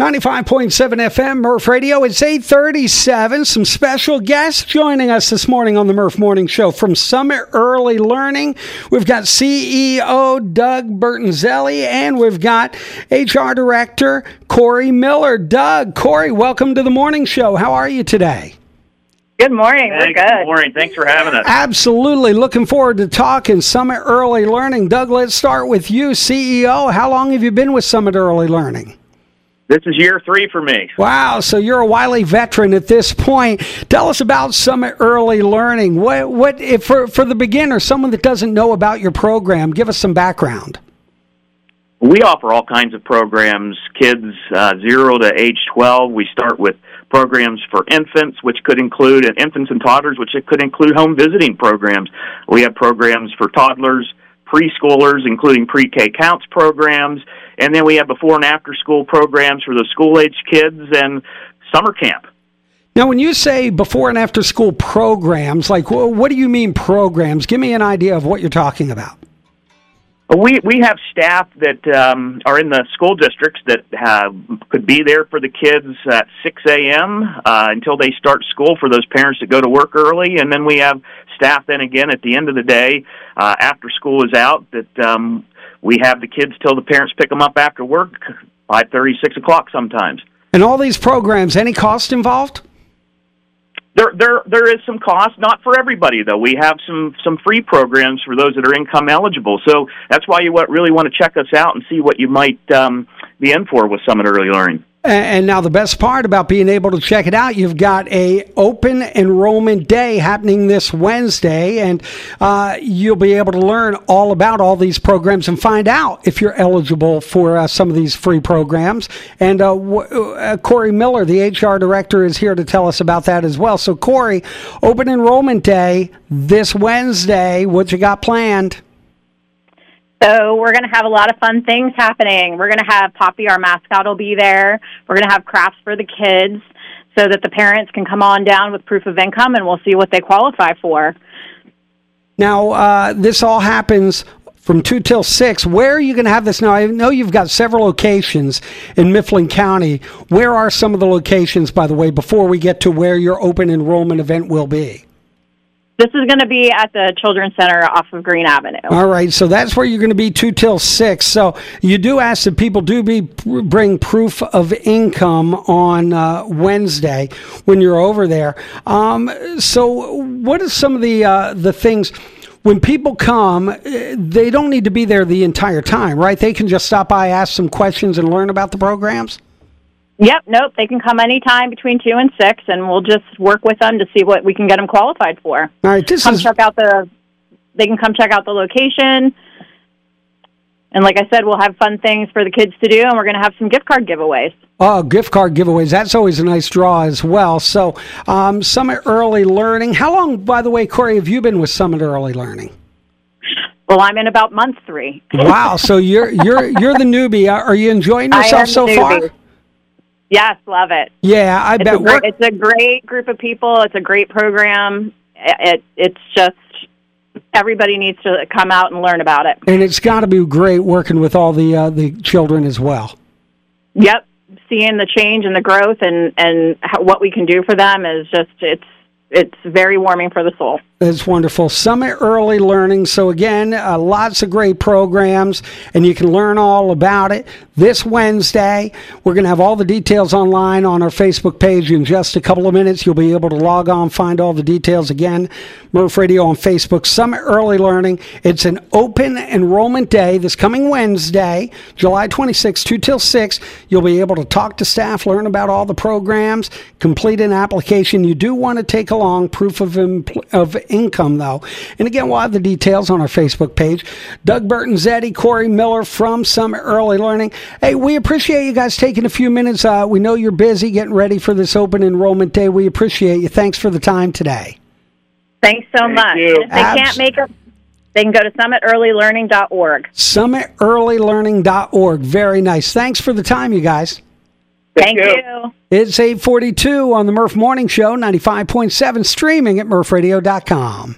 95.7 FM, Murph Radio. It's 837. Some special guests joining us this morning on the Murph Morning Show from Summit Early Learning. We've got CEO Doug Bertonzelli and we've got HR Director Corey Miller. Doug, Corey, welcome to the morning show. How are you today? Good morning. Hey, We're good. Good morning. Thanks for having us. Absolutely. Looking forward to talking Summit Early Learning. Doug, let's start with you, CEO. How long have you been with Summit Early Learning? This is year three for me. Wow, so you're a wily veteran at this point. Tell us about Summit Early Learning. What, what if for, for the beginner, someone that doesn't know about your program, give us some background. We offer all kinds of programs, kids uh, zero to age 12. We start with programs for infants, which could include and infants and toddlers, which it could include home visiting programs. We have programs for toddlers, preschoolers, including pre-K counts programs, and then we have before and after school programs for the school age kids and summer camp. Now, when you say before and after school programs, like what do you mean programs? Give me an idea of what you're talking about. We we have staff that um, are in the school districts that have, could be there for the kids at 6 a.m. Uh, until they start school for those parents that go to work early, and then we have staff then again at the end of the day uh, after school is out that um, we have the kids till the parents pick them up after work, five thirty, six o'clock sometimes. And all these programs, any cost involved? There, there, there is some cost, not for everybody though. We have some some free programs for those that are income eligible. So that's why you really want to check us out and see what you might um, be in for with Summit Early Learning. And now the best part about being able to check it out, you've got a open enrollment day happening this Wednesday, and uh, you'll be able to learn all about all these programs and find out if you're eligible for uh, some of these free programs. And uh, w- uh, Corey Miller, the HR director, is here to tell us about that as well. So, Corey, open enrollment day this Wednesday. What you got planned? So we're going to have a lot of fun things happening. We're going to have Poppy, our mascot, will be there. We're going to have crafts for the kids so that the parents can come on down with proof of income and we'll see what they qualify for. Now, uh, this all happens from 2 till 6. Where are you going to have this now? I know you've got several locations in Mifflin County. Where are some of the locations, by the way, before we get to where your open enrollment event will be? This is going to be at the Children's Center off of Green Avenue. All right, so that's where you're going to be two till six. So you do ask that people do be bring proof of income on uh, Wednesday when you're over there. Um, so what are some of the uh, the things? When people come, uh, they don't need to be there the entire time, right? They can just stop by, ask some questions, and learn about the programs. Yep, nope. They can come anytime between two and six, and we'll just work with them to see what we can get them qualified for. All right, this come is check out the. They can come check out the location, and like I said, we'll have fun things for the kids to do, and we're going to have some gift card giveaways. Oh, gift card giveaways. That's always a nice draw as well. So, um, Summit Early Learning. How long, by the way, Corey, have you been with Summit Early Learning? Well, I'm in about month three. wow. So you're you're you're the newbie. Are you enjoying yourself so far? Yes, love it. Yeah, I it's bet. A great, it's a great group of people. It's a great program. It, it's just everybody needs to come out and learn about it. And it's got to be great working with all the uh, the children as well. Yep, seeing the change and the growth and and how, what we can do for them is just it's it's very warming for the soul. It's wonderful. Summit Early Learning. So, again, uh, lots of great programs, and you can learn all about it this Wednesday. We're going to have all the details online on our Facebook page in just a couple of minutes. You'll be able to log on, find all the details again. Murph Radio on Facebook. Summit Early Learning. It's an open enrollment day this coming Wednesday, July 26, 2 till 6. You'll be able to talk to staff, learn about all the programs, complete an application. You do want to take along proof of, empl- of income, though. And again, we'll have the details on our Facebook page. Doug Bertonzelli, Corey Miller from Summit Early Learning. Hey, we appreciate you guys taking a few minutes. Uh, we know you're busy getting ready for this open enrollment day. We appreciate you. Thanks for the time today. Thanks so Thank much. you. If they Abs- can't make it, they can go to summitearlylearning.org. SummitEarlyLearning.org. Very nice. Thanks for the time, you guys. Thank you. you. It's 842 on the Murph Morning Show, 95.7, streaming at murphradio.com.